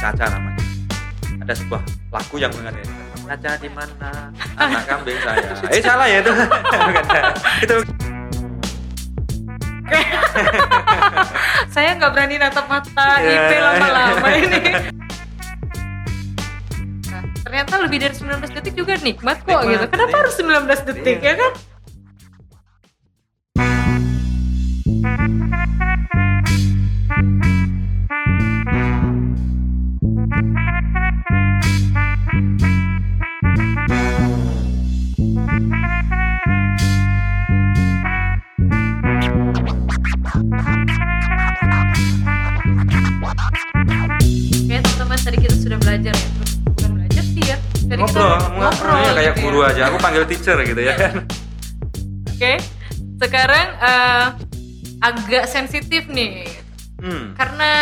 Caca namanya. Ada sebuah lagu yang mengatakan Caca di mana anak kambing saya. Eh salah ya itu. Bukan. itu Saya nggak berani natap mata Iya. IP lama-lama ini. Nah, ternyata lebih dari 19 detik juga nikmat kok Nikmat, gitu. Kenapa iya. harus 19 detik Iya. ya kan? Ngobrol, kita ngobrol ya, kayak gitu guru aja. Aku panggil teacher gitu ya kan. Oke, sekarang eh, agak sensitif nih Hmm. karena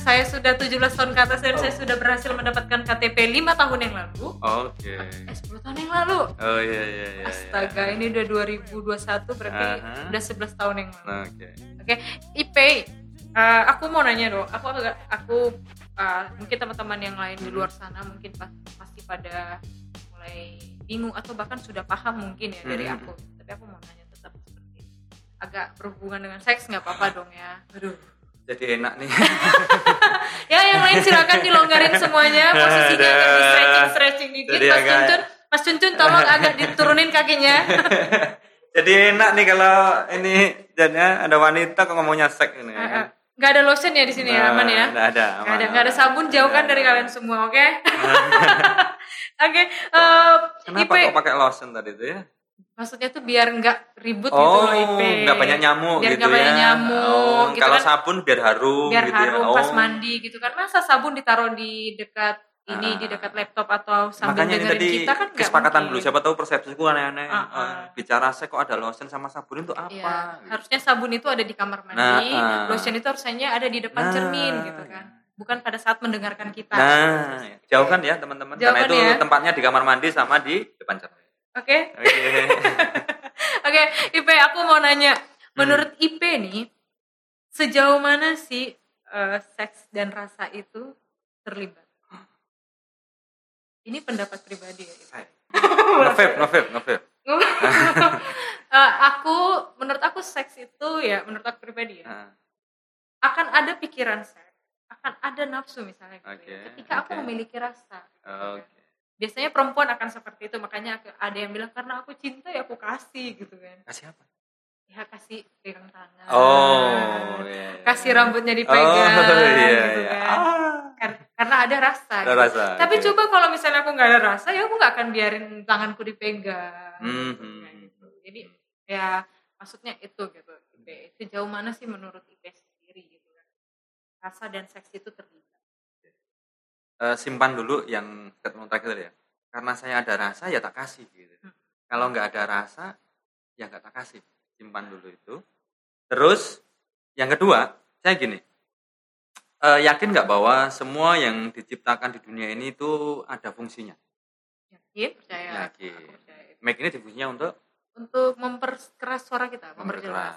saya sudah 17 tahun ke atas dan saya sudah berhasil mendapatkan KTP 5 tahun yang lalu. Oke. Eh 10 tahun yang lalu. Oh iya iya iya. Astaga, ini udah 2021 berarti Aha. udah 11 tahun yang lalu. Oke. Oke, IP eh, aku mau nanya dong. Aku agak aku eh, mungkin teman-teman yang lain di luar sana mungkin pas- pasti pada mulai bingung atau bahkan sudah paham mungkin ya dari Hmm. aku. Tapi aku mau nanya tetap seperti itu. agak berhubungan dengan seks nggak apa-apa dong ya. Aduh. Jadi enak nih. Ya yang lain silakan dilonggarin semuanya. Posisinya agak di stretching stretching dikit. Jadi Mas agak- Cuncun, Mas Cuncun tolong agak diturunin kakinya. Jadi enak nih kalau ini jadinya ada wanita kok ngomongnya seks ini. ya kan? Nggak ada lotion ya di sini ya, aman ya. Nggak ada. Aman, ada, nggak ada sabun jauhkan Nggak dari kalian semua, oke? Oke, eh, Kenapa IP, kok pakai lotion tadi itu ya? maksudnya tuh biar nggak ribut gitu Oh, loh IP. nggak banyak nyamuk biar gitu banyak ya. nyamuk, Oh, gitu kalau kan. sabun biar harum biar gitu harum ya. pas Oh. mandi gitu kan. Masa sabun ditaruh di dekat ini, Ah. di dekat laptop atau sambil Makanya dengerin tadi kita kan nggak kesepakatan mungkin. dulu. Siapa tahu persepsiku aneh-aneh. Ah, ah. Eh, bicara seks kok ada lotion sama sabun itu apa? Iya, Gitu. harusnya sabun itu ada di kamar mandi, Nah, ah. lotion itu harusnya ada di depan Nah, cermin gitu kan. Bukan pada saat mendengarkan kita. Nah, jauhkan ya teman-teman. Karena itu ya. tempatnya di kamar mandi sama di depan cermin. Oke. Oke. Oke, IP aku mau nanya, Hmm. menurut IP nih, sejauh mana sih eh, seks dan rasa itu terlibat? Ini pendapat pribadi ya. Ngevap, ngevap. Eh, aku, menurut aku seks itu ya, menurut aku pribadi ya, Nah, akan ada pikiran seks, akan ada nafsu misalnya gitu Oke, ya. Ketika aku oke. memiliki rasa. gitu kan. Oke. Biasanya perempuan akan seperti itu, makanya aku- ada yang bilang karena aku cinta ya aku kasih gitu kan. Kasih apa? Ya kasih pegang tangan. Oh, iya, iya. kasih rambutnya dipegang Oh, iya, gitu iya. kan. Ah, karena ada rasa. ada gitu. rasa. Tapi oke. coba kalau misalnya aku nggak ada rasa, ya aku nggak akan biarin tanganku dipegang. Gitu, hmm, gitu. Jadi ya maksudnya itu gitu. IP. Sejauh mana sih menurut IP sendiri gitu kan? Rasa dan seks itu terlibat. Eh, simpan dulu yang statement terakhir ya. Karena saya ada rasa ya tak kasih gitu. Hmm. Kalau nggak ada rasa ya nggak tak kasih. Simpan dulu itu. Terus yang kedua, saya gini. Eh, yakin nggak bahwa semua yang diciptakan di dunia ini itu ada fungsinya? Yakin? Percaya? Yakin. Aku percaya. Mic ini difungsinya untuk Untuk memperkeras suara kita, memperjelas.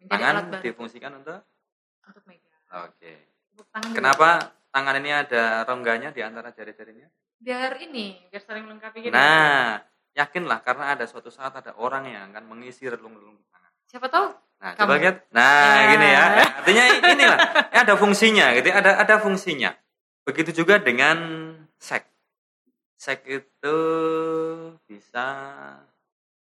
Memperkeras. tangan, difungsikan untuk untuk megang. Oke. Dulu. Kenapa tangan ini ada rongganya di antara jari-jarinya? Biar ini, biar saling melengkapi gitu. Nah, yakinlah karena ada suatu saat ada orang yang akan mengisi relung-relung di tangan. Siapa tahu Nah, Kamu. coba lihat. Nah, Ya. gini ya. Artinya inilah, ya ada fungsinya gitu, ya, ada ada fungsinya. Begitu juga dengan seks. Seks itu bisa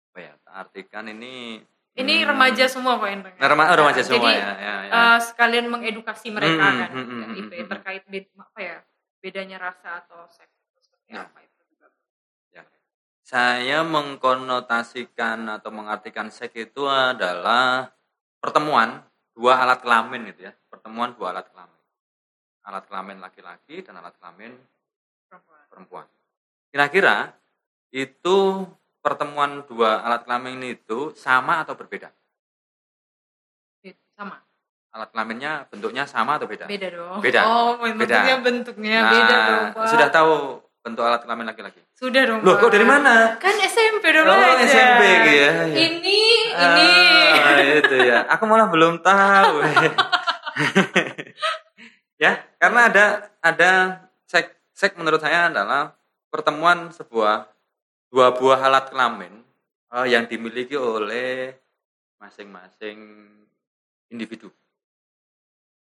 apa ya? Artikan ini Ini hmm, remaja semua kok yang dengar. Nah, rema- remaja Nah, semua Jadi ya, ya, ya. eh, sekalian mengedukasi mereka Hmm, kan hmm, hmm, ya, hmm, IP hmm, terkait bed- apa ya bedanya rasa atau seks itu seperti Ya. apa itu juga. Saya mengkonotasikan atau mengartikan seks itu adalah pertemuan dua alat kelamin gitu ya. Pertemuan dua alat kelamin. Alat kelamin laki-laki dan alat kelamin Perempuan. Kira-kira itu pertemuan dua alat kelamin itu sama atau berbeda? Bed- Sama. Alat kelaminnya bentuknya sama atau beda? Beda dong. Beda. Oh, bentuknya bentuknya beda dong, Pak. Nah, sudah tahu bentuk alat kelamin laki-laki? Sudah dong, Loh, kok dari mana? Kan SMP dulu Oh, aja. SMP gitu ya. Ini ini Ah, itu ya. Aku malah belum tahu. ya, karena ada ada seks seks menurut saya adalah pertemuan sebuah dua buah alat kelamin uh, yang dimiliki oleh masing-masing individu.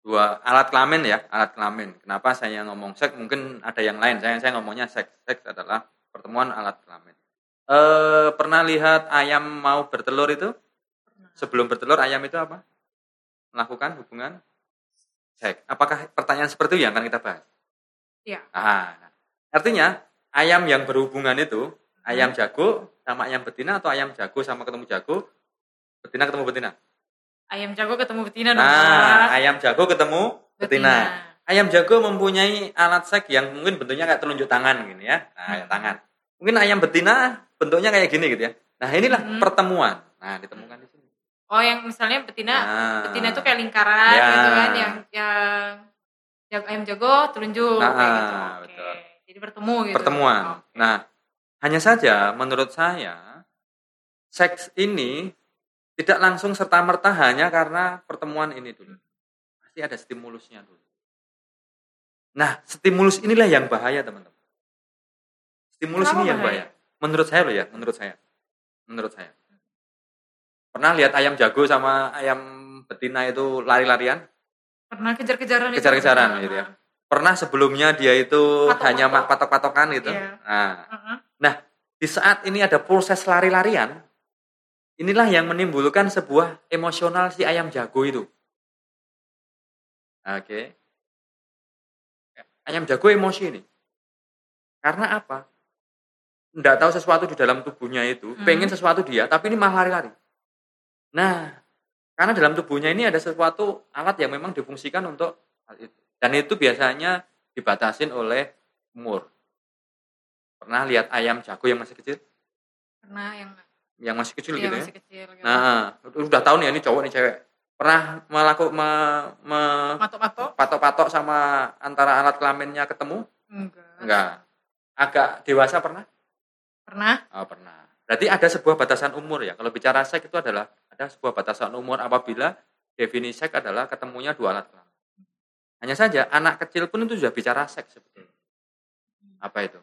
Dua alat kelamin ya, alat kelamin. Kenapa saya ngomong seks? Mungkin ada yang lain. Saya saya ngomongnya seks. Seks adalah pertemuan alat kelamin. Eh, pernah lihat ayam mau bertelur itu? Sebelum bertelur ayam itu apa? Melakukan hubungan seks. Apakah pertanyaan seperti itu yang akan kita bahas? Iya. Ah, nah. artinya ayam yang berhubungan itu ayam jago sama ayam betina atau ayam jago sama ketemu jago, betina ketemu betina. Ayam jago ketemu betina dong. Nah, ayam jago ketemu betina. Ayam jago mempunyai alat seks yang mungkin bentuknya kayak telunjuk tangan gini ya. Nah, Hmm. tangan. Mungkin ayam betina bentuknya kayak gini gitu ya. Nah, inilah Hmm. pertemuan. Nah, ditemukan di sini. Oh, yang misalnya betina, Nah, betina tuh kayak lingkaran Ya. gitu kan, yang yang yang ayam jago telunjuk Nah, kayak gitu. Oke. betul. Jadi bertemu gitu. pertemuan. Oke. Nah, hanya saja menurut saya seks ini tidak langsung serta merta hanya karena pertemuan ini dulu. Pasti ada stimulusnya dulu. Nah, stimulus inilah yang bahaya, teman-teman. Stimulus Kenapa ini yang bahaya? bahaya. Menurut saya loh ya, menurut saya. Menurut saya. Pernah lihat ayam jago sama ayam betina itu lari-larian? pernah kejar-kejaran? Kejar-kejaran gitu ya. Pernah sebelumnya dia itu Patok-patok. hanya mak- patok-patokan gitu. Iya. Nah, Heeh. di saat ini ada proses lari-larian, inilah yang menimbulkan sebuah emosional si ayam jago itu. Oke. Ayam jago emosi ini. Karena apa? Tidak tahu sesuatu di dalam tubuhnya itu, Hmm. pengen sesuatu dia, tapi ini malah lari-lari. Nah, karena dalam tubuhnya ini ada sesuatu alat yang memang difungsikan untuk hal itu. Dan itu biasanya dibatasin oleh umur. Pernah lihat ayam jago yang masih kecil? Pernah yang Yang masih kecil iya, gitu ya? masih kecil gitu. Nah, udah tahu nih ini cowok nih cewek. Pernah melakukan me, me- patok-patok sama antara alat kelaminnya ketemu? Enggak. Enggak. Agak dewasa pernah? Pernah? Oh, pernah. Berarti ada sebuah batasan umur ya. Kalau bicara seks itu adalah ada sebuah batasan umur apabila definisi seks adalah ketemunya dua alat kelamin. Hanya saja anak kecil pun itu sudah bicara seks sebetulnya. Apa itu?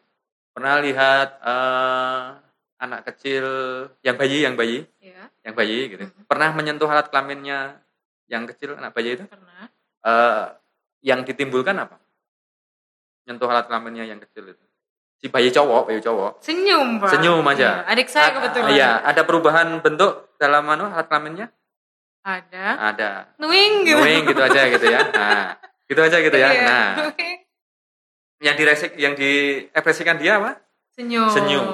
Pernah lihat eh, anak kecil yang bayi, yang bayi, Iya, yang bayi gitu. Mhm. Pernah menyentuh alat kelaminnya yang kecil anak bayi itu? pernah. Eh, yang ditimbulkan apa? Nyentuh alat kelaminnya yang kecil itu. Si bayi cowok, bayi cowok. Senyum, Pak. Senyum aja. Iya, Adik saya A- kebetulan. Iya, ada perubahan bentuk dalam anu alat kelaminnya? Ada. Ada. Nuing gitu. Nuing gitu aja gitu ya. Nah, gitu aja gitu ya. Iya. Nah, yang diresik yang diekspresikan dia apa? Senyum. Senyum.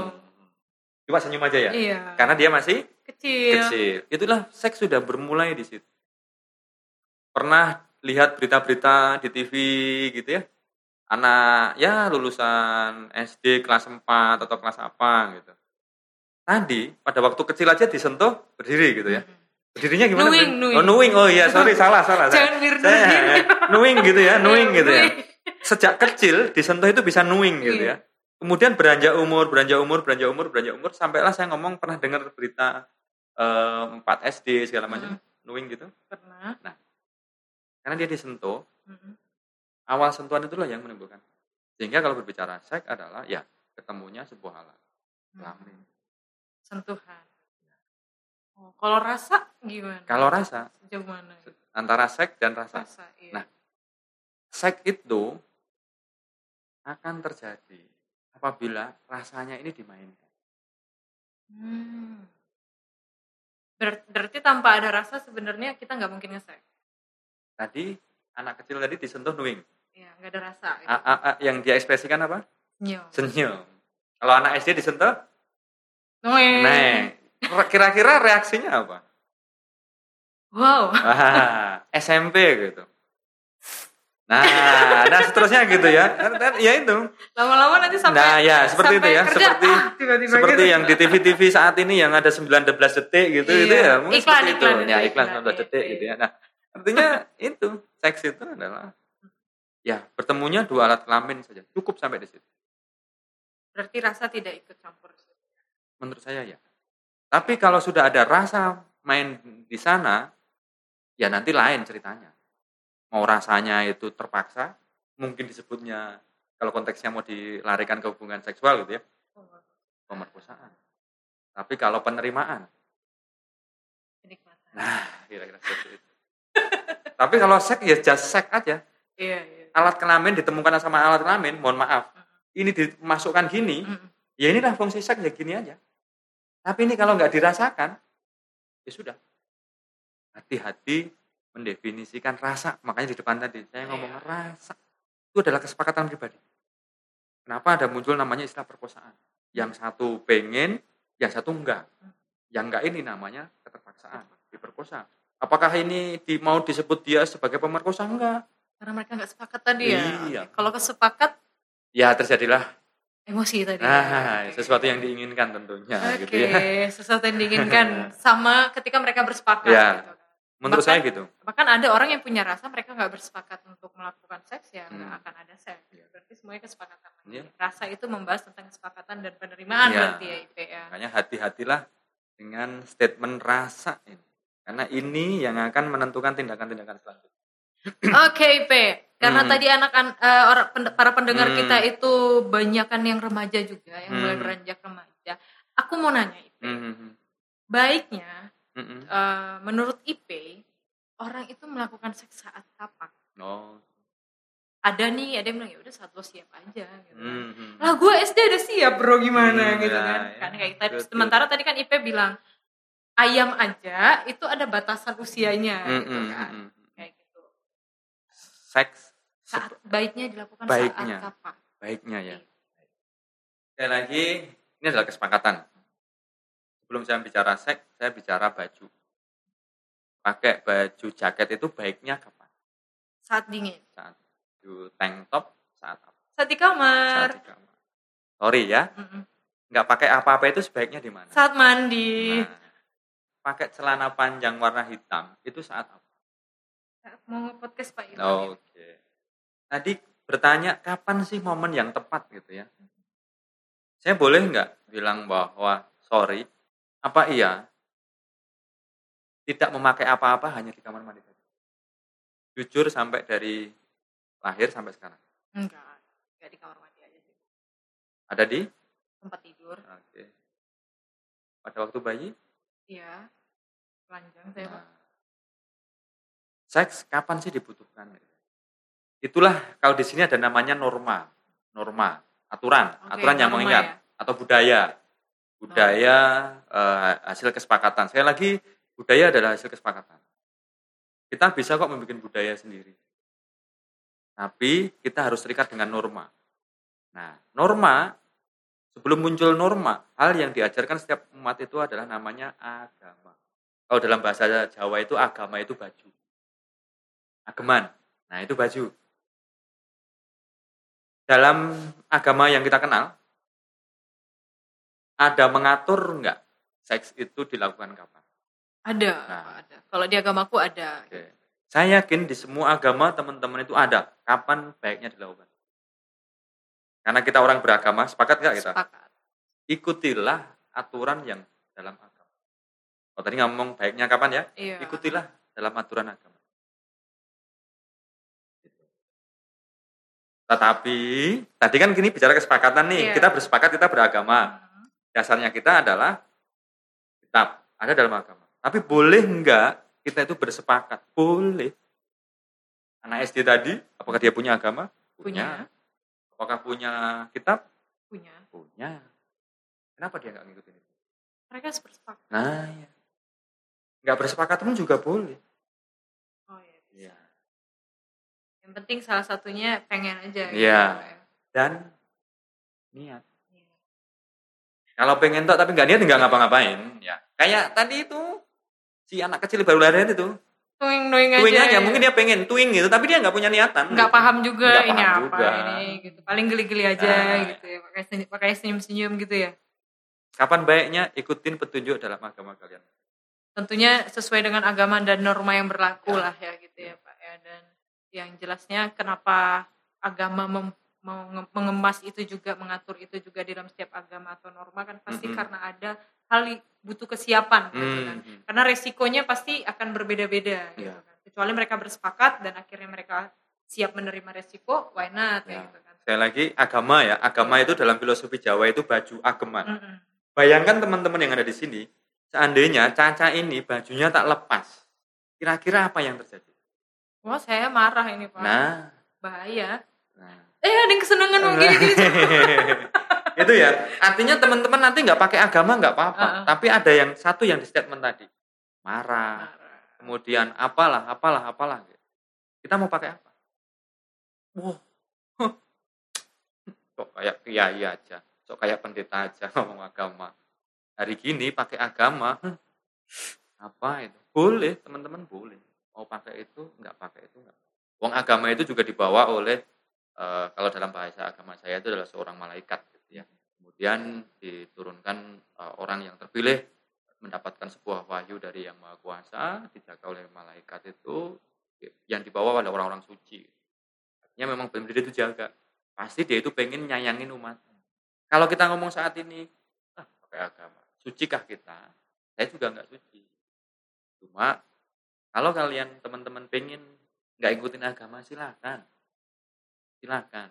Cuma senyum aja ya. Iya. Karena dia masih kecil. kecil. Itulah seks sudah bermulai di situ. Pernah lihat berita-berita di TV gitu ya? Anak ya lulusan SD kelas 4 atau kelas apa gitu. Tadi pada waktu kecil aja disentuh berdiri gitu ya. Mhm. Berdirinya gimana? Nuing, nuing. Oh, nuing. Oh iya, sorry salah salah. Jangan Saya- saya- nuing gitu ya, nuing gitu ya. Sejak kecil disentuh itu bisa nuing gitu Iya. ya. Kemudian beranjak umur, beranjak umur, beranjak umur, beranjak umur sampailah saya ngomong pernah dengar berita eh, 4 SD segala macam nuing gitu. Pernah. Karena dia disentuh, Mhm. Awal sentuhan itulah yang menimbulkan. Sehingga kalau berbicara seks adalah ya ketemunya sebuah alat kelamin. Sentuhan. Oh, kalau rasa gimana? Kalau rasa sejauh mana? antara seks dan rasa. Rasa, iya. Nah, Seks itu akan terjadi apabila rasanya ini dimainkan. Hmm. Ber- berarti tanpa ada rasa sebenarnya kita nggak mungkin ngesek. Tadi anak kecil tadi disentuh nuing. Ya, nggak ada rasa. Gitu. A- a- a- yang dia ekspresikan apa? Senyum. Senyum. Kalau anak SD disentuh, Noeng. nah, kira-kira reaksinya apa? Wow. Wah, SMP gitu. Nah, nah seterusnya gitu ya. Dan- Ya itu. Lama-lama nanti sampai Nah, ya seperti itu ya, kerja, seperti ah, tiba-tiba seperti gitu. yang di TV-TV saat ini yang ada 19 detik gitu Iya. itu ya mungkin Iklan, seperti iklan itu. itu, Ya, iklan iklan, 19 detik iya. gitu ya. Nah, artinya itu seks itu adalah ya bertemunya dua alat kelamin saja. Cukup sampai di situ. Berarti rasa tidak ikut campur. Menurut saya ya. Tapi kalau sudah ada rasa main di sana ya nanti lain ceritanya. Mau rasanya itu terpaksa, mungkin disebutnya kalau konteksnya mau dilarikan ke hubungan seksual gitu ya, pemerkosaan. Tapi kalau penerimaan, nah kira-kira seperti itu. Tapi kalau seks ya just seks aja. Iya, iya. Alat kelamin ditemukan sama alat kelamin, mohon maaf. Ini dimasukkan gini, Mm-mm. ya inilah fungsi seks ya gini aja. Tapi ini kalau nggak dirasakan, ya sudah. Hati-hati mendefinisikan rasa. Makanya di depan tadi saya ngomong Iya. rasa. Itu adalah kesepakatan pribadi. Kenapa ada muncul namanya istilah perkosaan? Yang satu pengen, yang satu enggak. Yang enggak ini namanya keterpaksaan, diperkosa. Apakah ini di, mau disebut dia sebagai pemerkosa? Enggak. Karena mereka nggak sepakat tadi ya. Iya. Kalau kesepakat Ya terjadilah emosi tadi. nah, sesuatu yang diinginkan tentunya Oke, gitu ya. sesuatu yang diinginkan sama ketika mereka bersepakat. Ya. gitu kan. Menurut Bahkan- saya gitu. Bahkan ada orang yang punya rasa mereka nggak bersepakat untuk melakukan seks ya nggak Hmm. akan ada seks. Iya. Berarti semuanya kesepakatan. Iya. Rasa itu membahas tentang kesepakatan dan penerimaan Iya. berarti ya IP ya. Makanya hati-hatilah dengan statement rasa ini. Karena ini yang akan menentukan tindakan-tindakan selanjutnya. Oke IP, karena Hmm. tadi anak orang pend- para pendengar Hmm. kita itu banyakan yang remaja juga, yang mulai Hmm. beranjak remaja. Aku mau nanya IP, Mhm. baiknya Mhm. eh, menurut IP orang itu melakukan seks saat kapan? Oh. Ada nih, ada yang bilang ya udah saat lo siap aja gitu. kan. Mhm. Lah gue SD udah siap bro gimana Hmm, gitu ya, kan. ya. Kan kayak tadi sementara tadi kan IP bilang ayam aja itu ada batasan usianya gitu Mhm, kan. mhm. Kayak gitu. Seks Saat baiknya dilakukan Baiknya. saat kapan? baiknya ya. Sekali lagi, ini adalah kesepakatan. Sebelum saya bicara seks, saya bicara baju. Pakai baju jaket itu baiknya kapan? Saat dingin. Saat baju tank top, saat apa? Saat di kamar. Saat di kamar. Sorry ya, Mm-mm. nggak pakai apa-apa itu sebaiknya di mana? Saat mandi. Nah, pakai celana panjang warna hitam itu saat apa? Saat mau podcast Pak Ilham. Oh, Oke. Tadi bertanya kapan sih momen yang tepat gitu ya? Saya boleh nggak bilang bahwa sorry, apa iya tidak memakai apa-apa hanya di kamar mandi saja? Jujur sampai dari lahir sampai sekarang. Enggak. Enggak di kamar mandi aja sih. Ada di? Tempat tidur. Oke. Pada waktu bayi? Iya. Telanjang saya Pak. Nah, seks kapan sih dibutuhkan? Itulah kalau di sini ada namanya norma, norma, aturan, Oke, aturan yang mengikat ya. atau budaya, budaya eh, hasil kesepakatan. Sekali lagi budaya adalah hasil kesepakatan. Kita bisa kok membuat budaya sendiri, tapi kita harus terikat dengan norma. Nah, norma sebelum muncul norma, hal yang diajarkan setiap umat itu adalah namanya agama. Kalau dalam bahasa Jawa itu agama itu baju. Ageman. Nah, itu baju. Dalam agama yang kita kenal, ada mengatur enggak seks itu dilakukan kapan? Ada, Nah. Ada. Kalau di agamaku ada. Oke. Saya yakin di semua agama teman-teman itu ada kapan baiknya dilakukan. Karena kita orang beragama, sepakat nggak kita? Sepakat. Ikutilah aturan yang dalam agama. Kalau tadi ngomong baiknya kapan ya? Iya. Ikutilah dalam aturan agama. Gitu. Tetapi tadi kan gini bicara kesepakatan nih, Iya. kita bersepakat kita beragama. Hmm. Dasarnya kita adalah kitab, ada dalam agama. Tapi boleh enggak kita itu bersepakat? Boleh. Anak SD tadi, apakah dia punya agama? Punya. Apakah punya kitab? Punya. Punya. Kenapa dia nggak ngikutin itu? Mereka bersepakat. Nah, ya. Nggak bersepakat pun juga boleh. Oh iya. Iya. Yang penting salah satunya pengen aja. gitu, Iya. Ya. Dan niat. Iya. Kalau pengen tok tapi nggak niat nggak ngapa-ngapain. Ya. Kayak tadi itu si anak kecil baru lahir itu. Tuing tuing aja. Tuing aja, mungkin dia pengen tuing gitu, tapi dia nggak punya niatan. nggak gitu. paham juga Nggak ini paham apa juga. ini gitu. Paling geli-geli aja Nah. gitu ya. Pakai senyum, pakai senyum-senyum gitu ya. Kapan baiknya ikutin petunjuk dalam agama kalian? Tentunya sesuai dengan agama dan norma yang berlaku Ya. lah ya gitu ya Pak ya. Dan yang jelasnya kenapa agama mem- mengemas itu juga mengatur itu juga di dalam setiap agama atau norma kan pasti Mm-mm. karena ada hal butuh kesiapan gitu kan. Hmm. Karena resikonya pasti akan berbeda-beda gitu Iya. kan. Kecuali mereka bersepakat dan akhirnya mereka siap menerima resiko, why not Ya. ya gitu kan. saya lagi agama ya. Agama itu dalam filosofi Jawa itu baju ageman. Mm-mm. Bayangkan teman-teman yang ada di sini, seandainya Caca ini bajunya tak lepas. Kira-kira apa yang terjadi? Wah, saya marah ini, Pak. Nah, Bahaya. nah. Eh, ada yang kesenangan mau gini-gini. itu ya. Artinya teman-teman nanti nggak pakai agama nggak apa-apa. Heeh. tapi ada yang satu yang di statement tadi. Marah. Marah. kemudian apalah apalah apalah. Kita mau pakai apa? Wow kok kayak kiai aja. Kok kayak pendeta aja ngomong agama. Hari gini pakai agama. Apa itu? Boleh teman-teman boleh. Mau pakai itu nggak pakai itu nggak. Wong agama itu juga dibawa oleh eh, kalau dalam bahasa agama saya itu adalah seorang malaikat. gitu ya. Kemudian diturunkan eh, orang yang terpilih mendapatkan sebuah wahyu dari yang maha kuasa dijaga oleh malaikat itu yang dibawa oleh orang-orang suci. Artinya memang benar-benar itu jaga. Pasti dia itu pengen nyayangin umat. Kalau kita ngomong saat ini ah pakai agama sucikah kita? Saya juga nggak suci. Cuma kalau kalian teman-teman pengen nggak ikutin agama silakan. Silakan.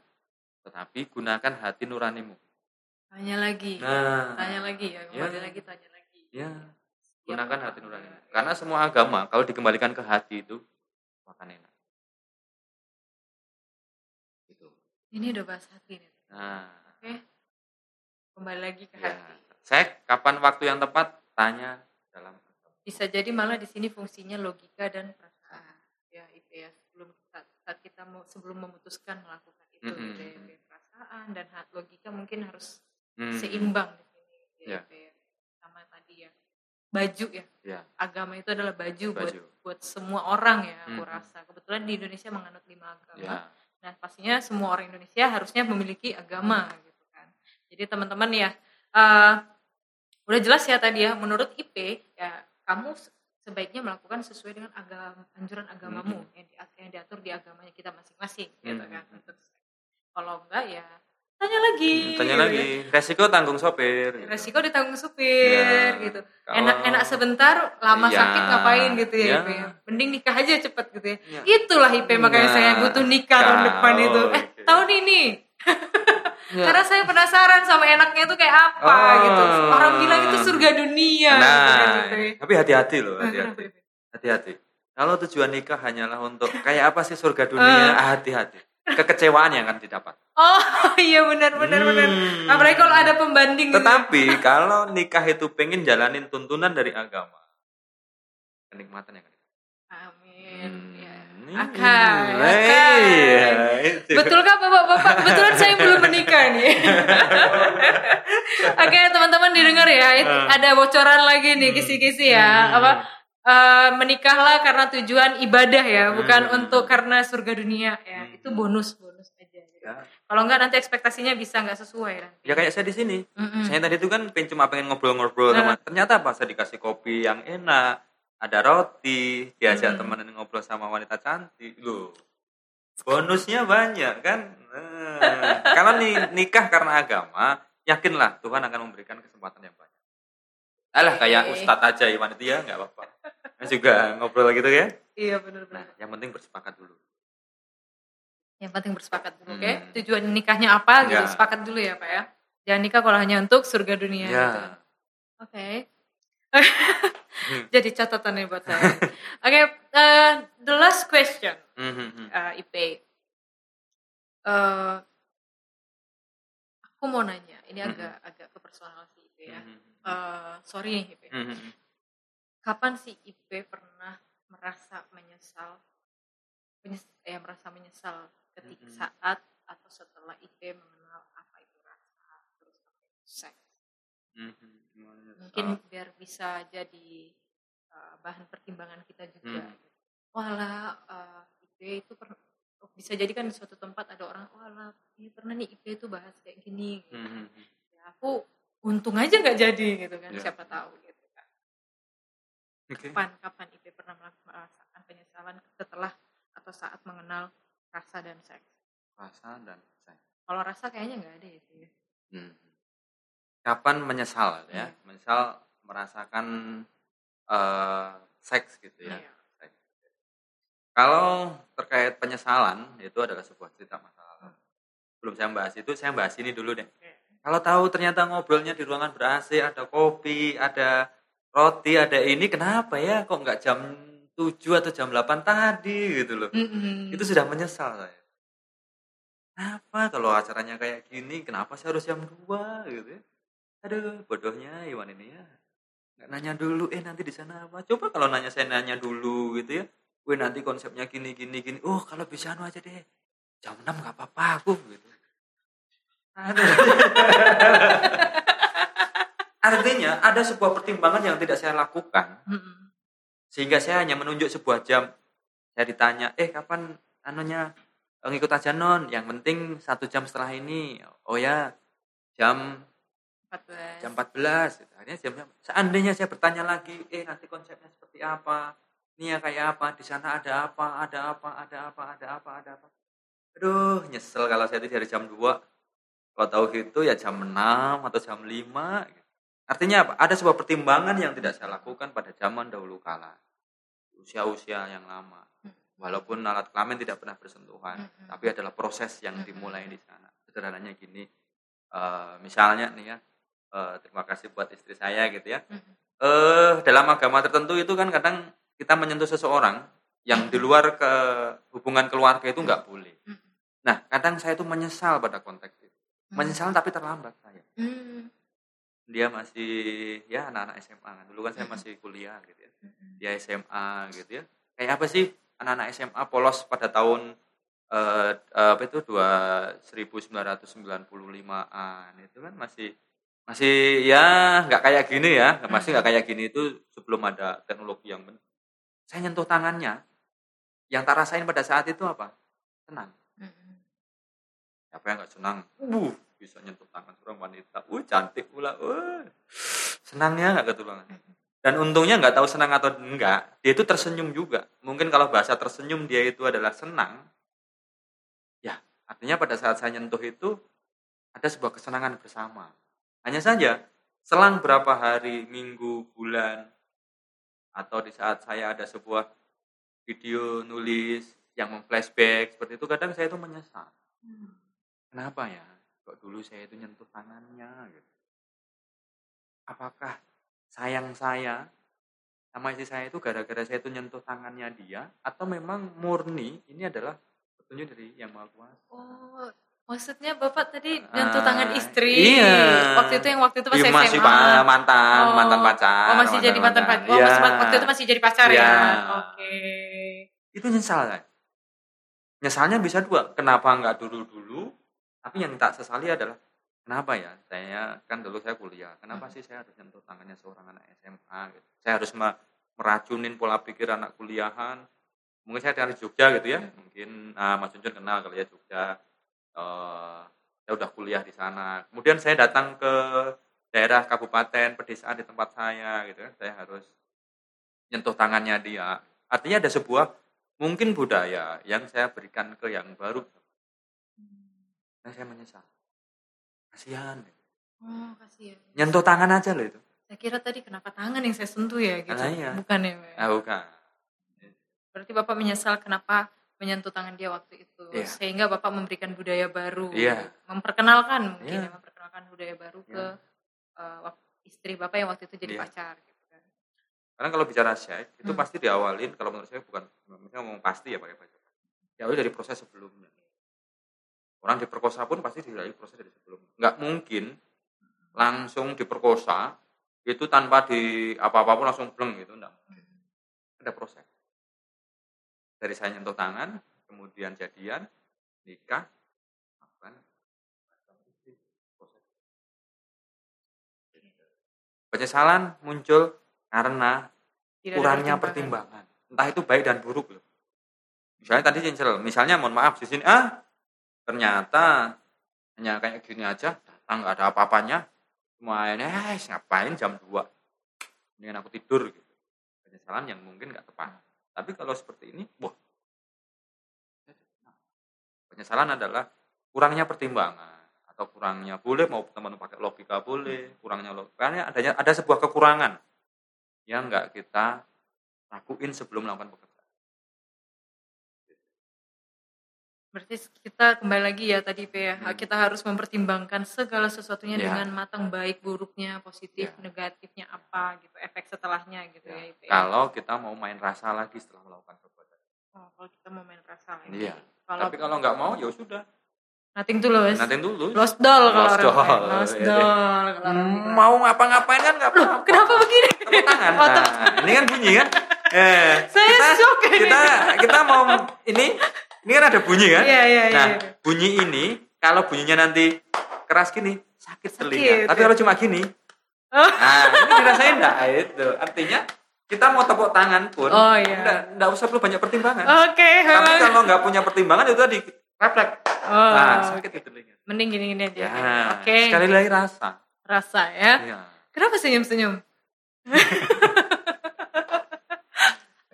Tetapi gunakan hati nuranimu Tanya lagi. nah Tanya lagi ya, kembali Ya. lagi tanya lagi. ya gunakan hati nuranimu ya. karena semua agama kalau dikembalikan ke hati itu makan enak gitu Ini udah bahas hati nih. nah Oke. Kembali lagi ke ya hati. saya kapan waktu yang tepat tanya dalam Bisa jadi malah di sini fungsinya logika dan perasaan. Ya, itu ya. Sebelum kita saat kita mau sebelum memutuskan melakukan itu Mm-mm. gitu ya, ya, perasaan dan logika mungkin harus Hmm, seimbang di sini gitu ya. Sama tadi ya. Baju ya. ya Agama itu adalah baju, buat baju buat semua orang ya, aku Mhm. rasa. Kebetulan di Indonesia menganut lima agama. ya Nah, pastinya semua orang Indonesia harusnya memiliki agama gitu kan. Jadi teman-teman ya, eh, udah jelas ya tadi ya, menurut IP ya kamu se- sebaiknya melakukan sesuai dengan agama anjuran agamamu Mhm. yang, di, yang diatur di agamanya kita masing-masing gitu Mhm. kan. Untuk kalau enggak ya tanya lagi. Hmm, tanya gitu lagi ya. resiko tanggung sopir gitu. Resiko ditanggung supir Ya, gitu. kalau- Enak-enak sebentar, lama Iya. sakit ngapain gitu ya, Ya. IP ya. Mending nikah aja cepet gitu ya. Ya. Itulah IP makanya Nah, saya butuh nikah tahun depan itu. Eh, oke. tahun ini. Ya. Karena saya penasaran sama enaknya itu kayak apa Oh. gitu. Orang bilang itu surga dunia gitu kan, nah gitu ya. tapi hati-hati loh hati-hati hati-hati kalau tujuan nikah hanyalah untuk kayak apa sih surga dunia ah, hati-hati kekecewaan yang akan didapat Oh iya benar benar benar. Hmm. Apalagi kalau ada pembanding gitu. tetapi kalau nikah itu pengen jalanin tuntunan dari agama kenikmatan yang akan didapat. Amin. Ya. Hmm, Akan, iya, akan. itu. Betulkah bapak-bapak? Kebetulan saya belum menikah nih. Oke teman-teman didengar ya, Hmm. ada bocoran lagi nih kisi-kisi ya. Hmm. Apa eh, menikahlah karena tujuan ibadah ya, bukan Hmm. untuk karena surga dunia ya. Hmm. Itu bonus bonus aja. gitu. Ya. Kalau enggak nanti ekspektasinya bisa nggak sesuai nanti. ya kayak saya di sini Mm-mm. saya tadi itu kan pengen cuma pengen ngobrol-ngobrol sama Nah. ternyata apa saya dikasih kopi yang enak ada roti diajak Hmm. temenin ngobrol sama wanita cantik loh bonusnya banyak kan Nah, kalau nih nikah karena agama yakinlah Tuhan akan memberikan kesempatan yang banyak alah kayak ustadz aja Iwan itu ya nggak apa-apa Nah, juga ngobrol gitu ya Iya nah benar-benar. yang penting bersepakat dulu Yang penting bersepakat dulu, Hmm. oke? Tujuan nikahnya apa? Gitu, Ya. sepakat dulu ya, Pak ya. Jangan nikah kalau hanya untuk surga dunia. ya gitu. Oke. Jadi catatan nih buat saya. Oke, eh, the last question, uh, IP. Eh, aku mau nanya, ini Mhm. agak agak ke personal sih IP ya. Eh, sorry nih IP. Mhm. Kapan sih IP pernah merasa menyesal? Menyes- ya merasa menyesal ketika Mhm. saat atau setelah IP mengenal apa itu rasa terus apa itu seks. Mhm. Mungkin biar bisa jadi uh, bahan pertimbangan kita juga. Hmm. Walah uh, IP itu pernah bisa jadi kan di suatu tempat ada orang walah ini pernah nih IP itu bahas kayak gini. gitu. Mhm. Ya, aku untung aja nggak jadi gitu kan Ya. siapa tahu gitu kan. Oke. Kapan kapan IP pernah merasakan penyesalan setelah atau saat mengenal rasa dan seks? rasa dan seks. Kalau rasa kayaknya nggak ada ya. Hmm. Kapan menyesal ya? Iya. Menyesal merasakan eh, seks gitu ya. Iya. Seks. Kalau terkait penyesalan itu adalah sebuah cerita masa lalu. belum saya bahas itu saya bahas ini dulu deh kalau tahu ternyata ngobrolnya di ruangan ber AC ada kopi ada roti ada ini kenapa ya kok nggak jam 7 atau jam 8 tadi gitu loh? Mm-mm. itu sudah menyesal saya. Kenapa kalau acaranya kayak gini kenapa saya harus jam 2 gitu ya? Aduh bodohnya Iwan ini ya. Nggak nanya dulu eh nanti di sana apa? Coba kalau nanya saya nanya dulu gitu ya. Gue nanti konsepnya gini gini gini. Oh kalau bisa anu aja deh. Jam 6 nggak apa-apa aku gitu Artinya ada sebuah pertimbangan yang tidak saya lakukan. Sehingga saya hanya menunjuk sebuah jam. Saya ditanya eh kapan anunya? "Eh, ngikut aja non. Yang penting satu jam setelah ini. Oh ya. Jam 14. jam 14 gitu. akhirnya jam seandainya saya bertanya lagi eh nanti konsepnya seperti apa? Ini ya kayak apa? Di sana ada apa? Ada apa? Ada apa? Ada apa? Ada apa? Aduh nyesel kalau saya itu dari jam 2 kalau tahu gitu ya jam 6 atau jam 5 gitu. artinya apa? Ada sebuah pertimbangan yang tidak saya lakukan pada zaman dahulu kala. Usia-usia yang lama. Walaupun alat kelamin tidak pernah bersentuhan Mm-mm. tapi adalah proses yang Mm-mm. dimulai di sana. Sederhananya gini eh, misalnya nih ya eh, terima kasih buat istri saya gitu ya. Eh dalam agama tertentu itu kan kadang kita menyentuh seseorang yang di luar ke hubungan keluarga itu nggak boleh. Nah kadang saya itu menyesal pada konteks itu menyesal tapi terlambat saya. Mm. dia masih ya anak-anak SMA dulu kan saya Mm-mm. masih kuliah gitu ya. Mm-mm. dia SMA gitu ya. Kayak apa sih? Anak-anak SMA polos pada tahun eh, eh, apa itu? Dua 1995an itu kan masih masih ya nggak kayak gini ya. Masih nggak kayak gini itu sebelum ada teknologi yang benar saya nyentuh tangannya. Yang tak rasain pada saat itu apa? Senang Mm-mm. Siapa yang nggak senang? Uh bisa nyentuh tangan seorang wanita. Uh cantik pula. Uh senangnya nggak ketulungan dan untungnya nggak tahu senang atau enggak dia itu tersenyum juga. Mungkin kalau bahasa tersenyum dia itu adalah senang. Ya artinya pada saat saya nyentuh itu ada sebuah kesenangan bersama. Hanya saja selang berapa hari minggu bulan atau di saat saya ada sebuah video nulis yang memflashback seperti itu kadang saya itu menyesal. Mm. Kenapa ya? Kok dulu saya itu nyentuh tangannya gitu. Apakah sayang saya sama istri saya itu gara-gara saya itu nyentuh tangannya dia atau memang murni ini adalah petunjuk dari yang maha kuasa? Oh, maksudnya Bapak tadi nyentuh tangan istri. iya. Waktu itu yang waktu itu pas SMA. masih pa- mantan, Oh. mantan pacar. Oh, masih jadi mantan pacar. Oh, masih, waktu itu masih jadi pacar Iya. ya. Oke. Itu nyesal kan? Nyesalnya bisa dua. Kenapa nggak dulu-dulu? Tapi yang tak sesali adalah kenapa ya? Saya kan dulu saya kuliah. Kenapa Hmm. sih saya harus nyentuh tangannya seorang anak SMA? Gitu. Saya harus me- meracunin pola pikir anak kuliahan. Mungkin saya dari Jogja gitu ya. Mungkin ah, Mas Junjun kenal kali ya Jogja. Eh, saya udah kuliah di sana. Kemudian saya datang ke daerah kabupaten pedesaan di tempat saya gitu ya. Saya harus nyentuh tangannya dia. Artinya ada sebuah mungkin budaya yang saya berikan ke yang baru dan saya menyesal kasihan Oh, kasihan. nyentuh tangan aja loh itu Saya kira tadi kenapa tangan yang saya sentuh ya gitu. Ah, iya. Bukan ya, Pak? ah bukan Berarti Bapak menyesal kenapa menyentuh tangan dia waktu itu. Iya. Sehingga Bapak memberikan budaya baru. Iya. Memperkenalkan mungkin Iya. ya, memperkenalkan budaya baru Iya. ke wak- istri Bapak yang waktu itu jadi Iya. pacar gitu kan. karena kalau bicara seks itu Hmm. pasti diawalin kalau menurut saya bukan misalnya ngomong pasti ya pakai bahasa diawali dari proses sebelumnya orang diperkosa pun pasti dilalui proses dari sebelumnya nggak mungkin langsung diperkosa itu tanpa di apa-apa pun langsung bleng gitu enggak ada proses. Dari saya nyentuh tangan kemudian jadian nikah apa proses. Penyesalan muncul karena Tidak kurangnya pertimbangan. entah itu baik dan buruk loh. Misalnya tadi cincel misalnya mohon maaf di sini ah ternyata hanya kayak gini aja datang nggak ada apa-apanya. Main eh ngapain jam 2 mendingan aku tidur gitu. Penyesalan yang mungkin nggak tepat. Tapi kalau seperti ini wah. Penyesalan adalah kurangnya pertimbangan atau kurangnya boleh mau teman pakai logika boleh kurangnya logika adanya ada sebuah kekurangan yang nggak kita lakuin sebelum melakukan pekerjaan Berarti kita kembali lagi ya tadi P ya. Hmm. Kita harus mempertimbangkan segala sesuatunya Ya. dengan matang baik buruknya, positif, Ya. negatifnya apa gitu, efek setelahnya gitu ya, Ya, IP. Kalau kita mau main rasa lagi setelah melakukan perbuatan. Oh, kalau kita mau main rasa lagi. Iya. Kalau Tapi kalau nggak mau ya sudah. nothing tulus. Nanti dulu. Lost doll kalau Lost doll. Lost iya doll kalau orang Hmm, mau ngapa-ngapain kan nggak apa-apa. Kenapa begini? Tepuk tangan. Oh, Nah, ini kan bunyi kan? Eh, Saya kita, shock ini. kita kita mau ini ini kan ada bunyi kan? Iya, iya, Nah, iya. bunyi ini kalau bunyinya nanti keras gini sakit telinga. Sakit, Tapi ya. kalau cuma gini, Oh. nah ini dirasain enggak? Itu artinya kita mau tepuk tangan pun Oh, iya. enggak, enggak usah perlu banyak pertimbangan. Oke, Tapi memang. kalau nggak punya pertimbangan itu tadi refleks. Oh, Nah, sakit di telinga. mending gini-gini aja. Ya, Oke. sekali lagi rasa. Rasa ya. Iya. Kenapa senyum-senyum?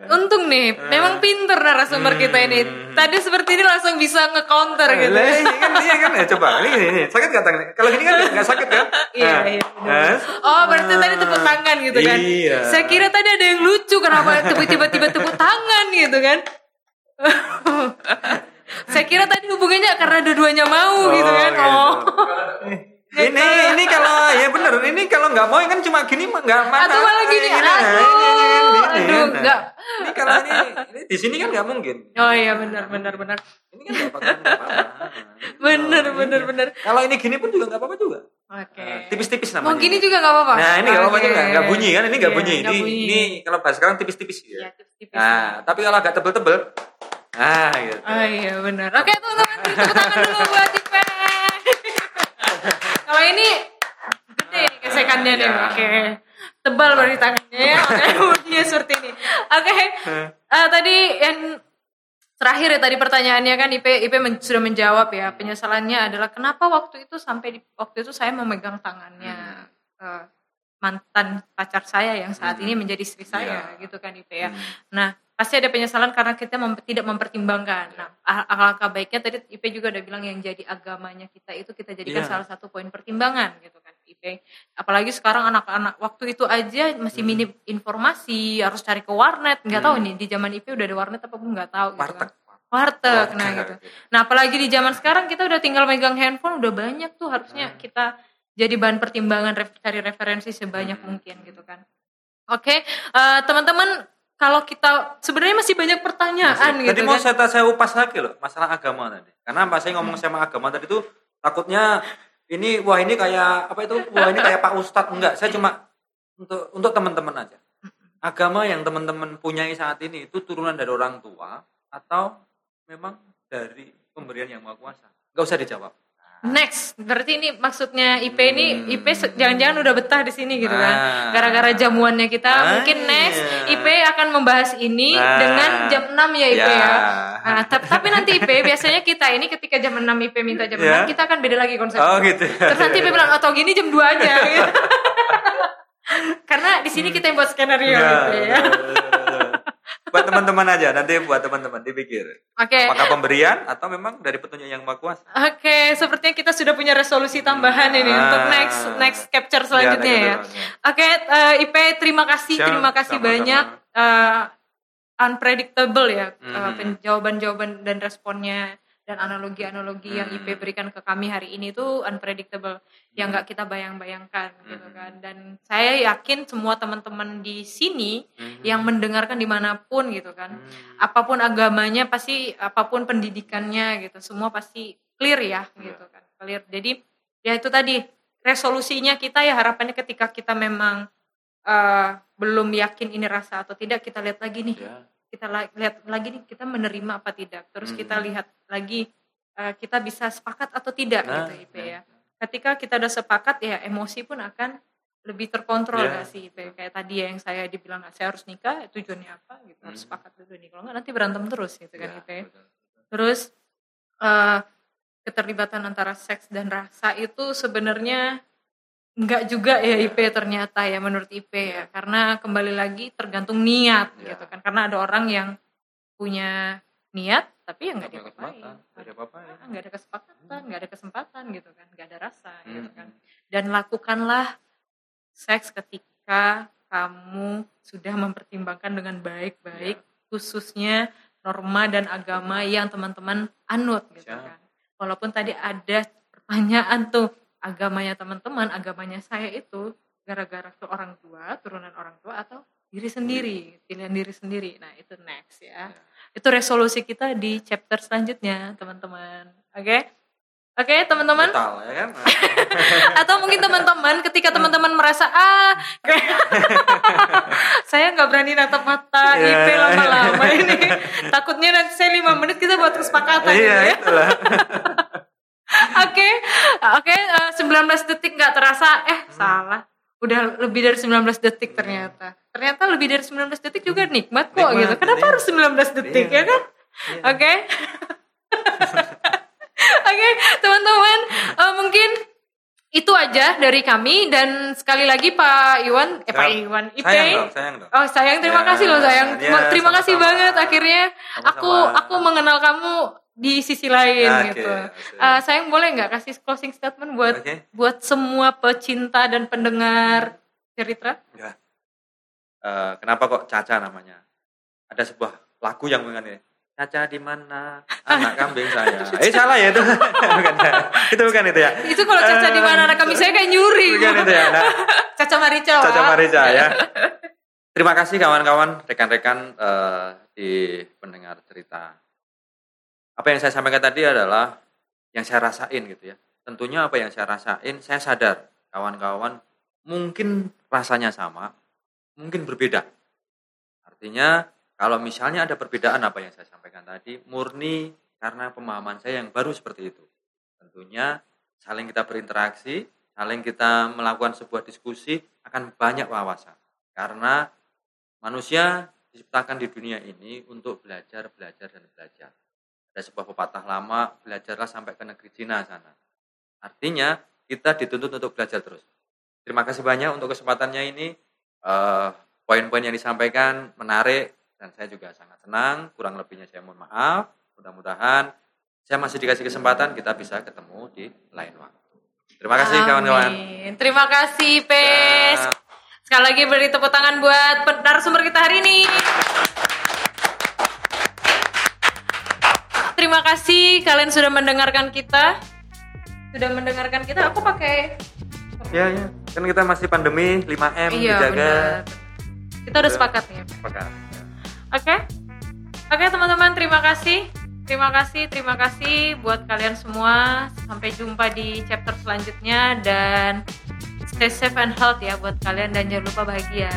Untung nih, memang pinter narasumber kita ini. Hmm. Tadi seperti ini langsung bisa nge-counter gitu. Lah, Ini kan, iya kan ya coba ini gini, ini. sakit nggak tangan? Kalau gini kan nggak sakit kan? Iya, Nah, iya. nah, Oh, berarti tadi tepuk tangan gitu kan? Iya. Saya kira tadi ada yang lucu, kenapa tiba-tiba tepuk tangan gitu kan? Saya kira tadi hubungannya karena dua-duanya mau gitu kan? gitu. Oh. ini ini kalau ya bener ini kalau nggak mau kan cuma gini nggak mana Atau malah gini, Ini, aduh, nah, ini, ini, ini, aduh, nah. nggak. ini kalau ini, ini di sini kan nggak mungkin Oh iya benar benar benar. ini kan nggak nggak apa-apa Bener Oh, bener iya. bener. kalau ini gini pun juga nggak apa-apa juga Oke. Nah, tipis-tipis namanya Mau gini juga nggak apa-apa. nah ini nggak apa-apa Oke. juga nggak bunyi kan ini nggak Iya, bunyi nggak ini bunyi. ini kalau bahasa sekarang tipis-tipis Iya, ya tipis-tipis. nah tapi kalau agak tebel-tebel nah gitu Oh iya benar. Oke teman-teman beri tepuk tangan dulu buat Ipe. Kalau ini gede nih gesekannya nih. Ya. Oke. Tebal berarti tangannya ya. Oke, dia seperti ini. Oke. Eh, tadi yang terakhir ya tadi pertanyaannya kan IP IP men- sudah menjawab ya. Penyesalannya adalah kenapa waktu itu sampai di waktu itu saya memegang tangannya eh, mantan pacar saya yang saat Hmm. ini menjadi istri saya Iya. gitu kan IP ya. Hmm. Nah, pasti ada penyesalan karena kita mem- tidak mempertimbangkan. Nah, al- alangkah baiknya tadi IP juga udah bilang yang jadi agamanya kita itu kita jadikan Iya. salah satu poin pertimbangan gitu kan IP. Apalagi sekarang anak-anak waktu itu aja masih Hmm. minim informasi, harus cari ke warnet. Nggak tahu Hmm. nih di zaman IP udah ada warnet apa belum nggak tahu gitu warteg kan. Warteg, nah Warteg. gitu. Nah, apalagi di zaman sekarang kita udah tinggal megang handphone udah banyak tuh harusnya Hmm. kita jadi bahan pertimbangan cari referensi sebanyak Hmm. mungkin gitu kan. Oke, eh, teman-teman kalau kita sebenarnya masih banyak pertanyaan Masih. gitu Tadi mau kan. saya saya upas lagi loh masalah agama tadi. Karena pas saya ngomong sama agama tadi itu takutnya ini wah ini kayak apa itu wah ini kayak Pak Ustadz enggak. Saya cuma untuk untuk teman-teman aja. Agama yang teman-teman punyai saat ini itu turunan dari orang tua atau memang dari pemberian yang maha kuasa. Enggak usah dijawab. Next, berarti ini maksudnya IP ini Hmm. IP jangan-jangan udah betah di sini gitu kan. Ah. Gara-gara jamuannya kita Ah, mungkin next iya. IP akan membahas ini Nah. dengan jam 6 ya IP ya. Ya. Nah, tap- tapi nanti IP biasanya kita ini ketika jam 6 IP minta jam Ya. 6 kita akan beda lagi konsepnya. Oh gitu. Terus nanti IP bilang atau gini jam 2 aja gitu. Karena di sini kita yang buat skenario Ya, IP ya. Buat teman-teman aja nanti buat teman-teman dipikir Oke. apakah pemberian atau memang dari petunjuk yang maha kuasa Oke, sepertinya kita sudah punya resolusi tambahan ini Ah. untuk next next capture selanjutnya ya. capture. Oke, eh, IP terima kasih, Siap, terima kasih sama-sama. banyak. Eh, unpredictable ya eh, Mhm. penjawaban-jawaban dan responnya dan analogi-analogi yang. IP berikan ke kami hari ini tuh unpredictable yang Mhm. nggak kita bayang-bayangkan gitu Mhm. kan. Dan saya yakin semua teman-teman di sini yang mendengarkan di mana pun gitu kan, Hmm. apa pun agamanya pasti apa pun pendidikannya gitu semua pasti clear ya gitu kan clear jadi ya itu tadi resolusinya kita ya harapannya ketika kita memang eh, belum yakin ini rasa atau tidak kita lihat lagi nih Ya. Kita lihat lagi nih kita menerima apa tidak terus kita Hmm. lihat lagi eh, kita bisa sepakat atau tidak Nah, gitu IP nah. ya ketika kita udah sepakat ya emosi pun akan lebih terkontrol Ya. gak sih IP kayak tadi ya yang saya dibilang "Ah, saya harus nikah tujuannya apa gitu harus Hmm. sepakat dulu nih kalau nggak nanti berantem terus gitu kan Ya, IP betul. terus eh, keterlibatan antara seks dan rasa itu sebenarnya nggak juga ya IP ternyata ya menurut IP ya karena kembali lagi tergantung niat Ya. gitu kan karena ada orang yang punya niat tapi ya nggak Nggak ada diapa-apain kesempatan, nggak ada apa-apain. Ah, nggak ada kesepakatan nggak ada kesempatan gitu kan nggak ada rasa gitu Hmm. kan dan lakukanlah seks ketika kamu sudah mempertimbangkan dengan baik-baik khususnya norma dan agama yang teman-teman anut gitu Siap. kan. Walaupun tadi ada pertanyaan tuh agamanya teman-teman, agamanya saya itu gara-gara ke orang tua, turunan orang tua atau diri sendiri, pilihan diri sendiri. Nah, itu next ya. Ya. Itu resolusi kita di chapter selanjutnya, teman-teman. Oke? Oke, teman-teman? Brutal, ya kan? Atau mungkin teman-teman ketika teman-teman merasa ah saya nggak berani natap mata Iya. IP lama-lama ini. Takutnya nanti saya lima menit kita buat kesepakatan Iya, gitu ya. Oke, oke, eh, 19 detik nggak terasa. Eh, salah. Udah lebih dari 19 detik ternyata. Ternyata lebih dari 19 detik juga nikmat kok Nikmat, gitu. Kenapa iya. harus 19 detik Iya. ya kan? Iya. Oke. Oke, teman-teman, eh, mungkin itu aja dari kami dan sekali lagi Pak Iwan, eh Pak. Iwan, Ipe. Sayang dong, sayang dong. Oh sayang, terima Ya, kasih loh sayang. Terima, ya, terima kasih sama-sama. banget akhirnya aku Sama-sama. aku mengenal kamu di sisi lain Oke, gitu. asik. Eh, sayang boleh nggak kasih closing statement buat Oke. buat semua pecinta dan pendengar cerita? Ya. Eh, kenapa kok Caca namanya? Ada sebuah lagu yang mengenai Caca di mana? Anak kambing saya. Eh salah ya itu. bukan ya. Itu bukan itu ya. Itu kalau Caca di mana anak kami saya kayak nyuri. Bukan itu ya. Nah, Caca Marica. Caca. Marica ya. Terima kasih kawan-kawan, rekan-rekan eh, di pendengar cerita. Apa yang saya sampaikan tadi adalah yang saya rasain gitu ya. Tentunya apa yang saya rasain, saya sadar kawan-kawan mungkin rasanya sama, mungkin berbeda. Artinya kalau misalnya ada perbedaan apa yang saya sampaikan tadi, murni karena pemahaman saya yang baru seperti itu. Tentunya saling kita berinteraksi, saling kita melakukan sebuah diskusi akan banyak wawasan. Karena manusia diciptakan di dunia ini untuk belajar, belajar, dan belajar. Ada sebuah pepatah lama, belajarlah sampai ke negeri Cina sana. Artinya kita dituntut untuk belajar terus. Terima kasih banyak untuk kesempatannya ini. Eh, Poin-poin yang disampaikan menarik dan saya juga sangat senang. Kurang lebihnya saya mohon maaf. Mudah-mudahan saya masih dikasih kesempatan kita bisa ketemu di lain waktu. Terima kasih kawan-kawan. Terima kasih Pes. Ya. Sekali lagi beri tepuk tangan buat narasumber kita hari ini. Terima kasih kalian sudah mendengarkan kita. Sudah mendengarkan kita. Aku pakai Ya, ya. Kan kita masih pandemi 5M Iya, dijaga. benar. Kita udah sepakat nih. Sepakat. Oke. Oke, teman-teman, terima kasih. Terima kasih, terima kasih buat kalian semua. Sampai jumpa di chapter selanjutnya dan stay safe and health ya buat kalian dan jangan lupa bahagia.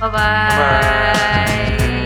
Bye bye. Bye.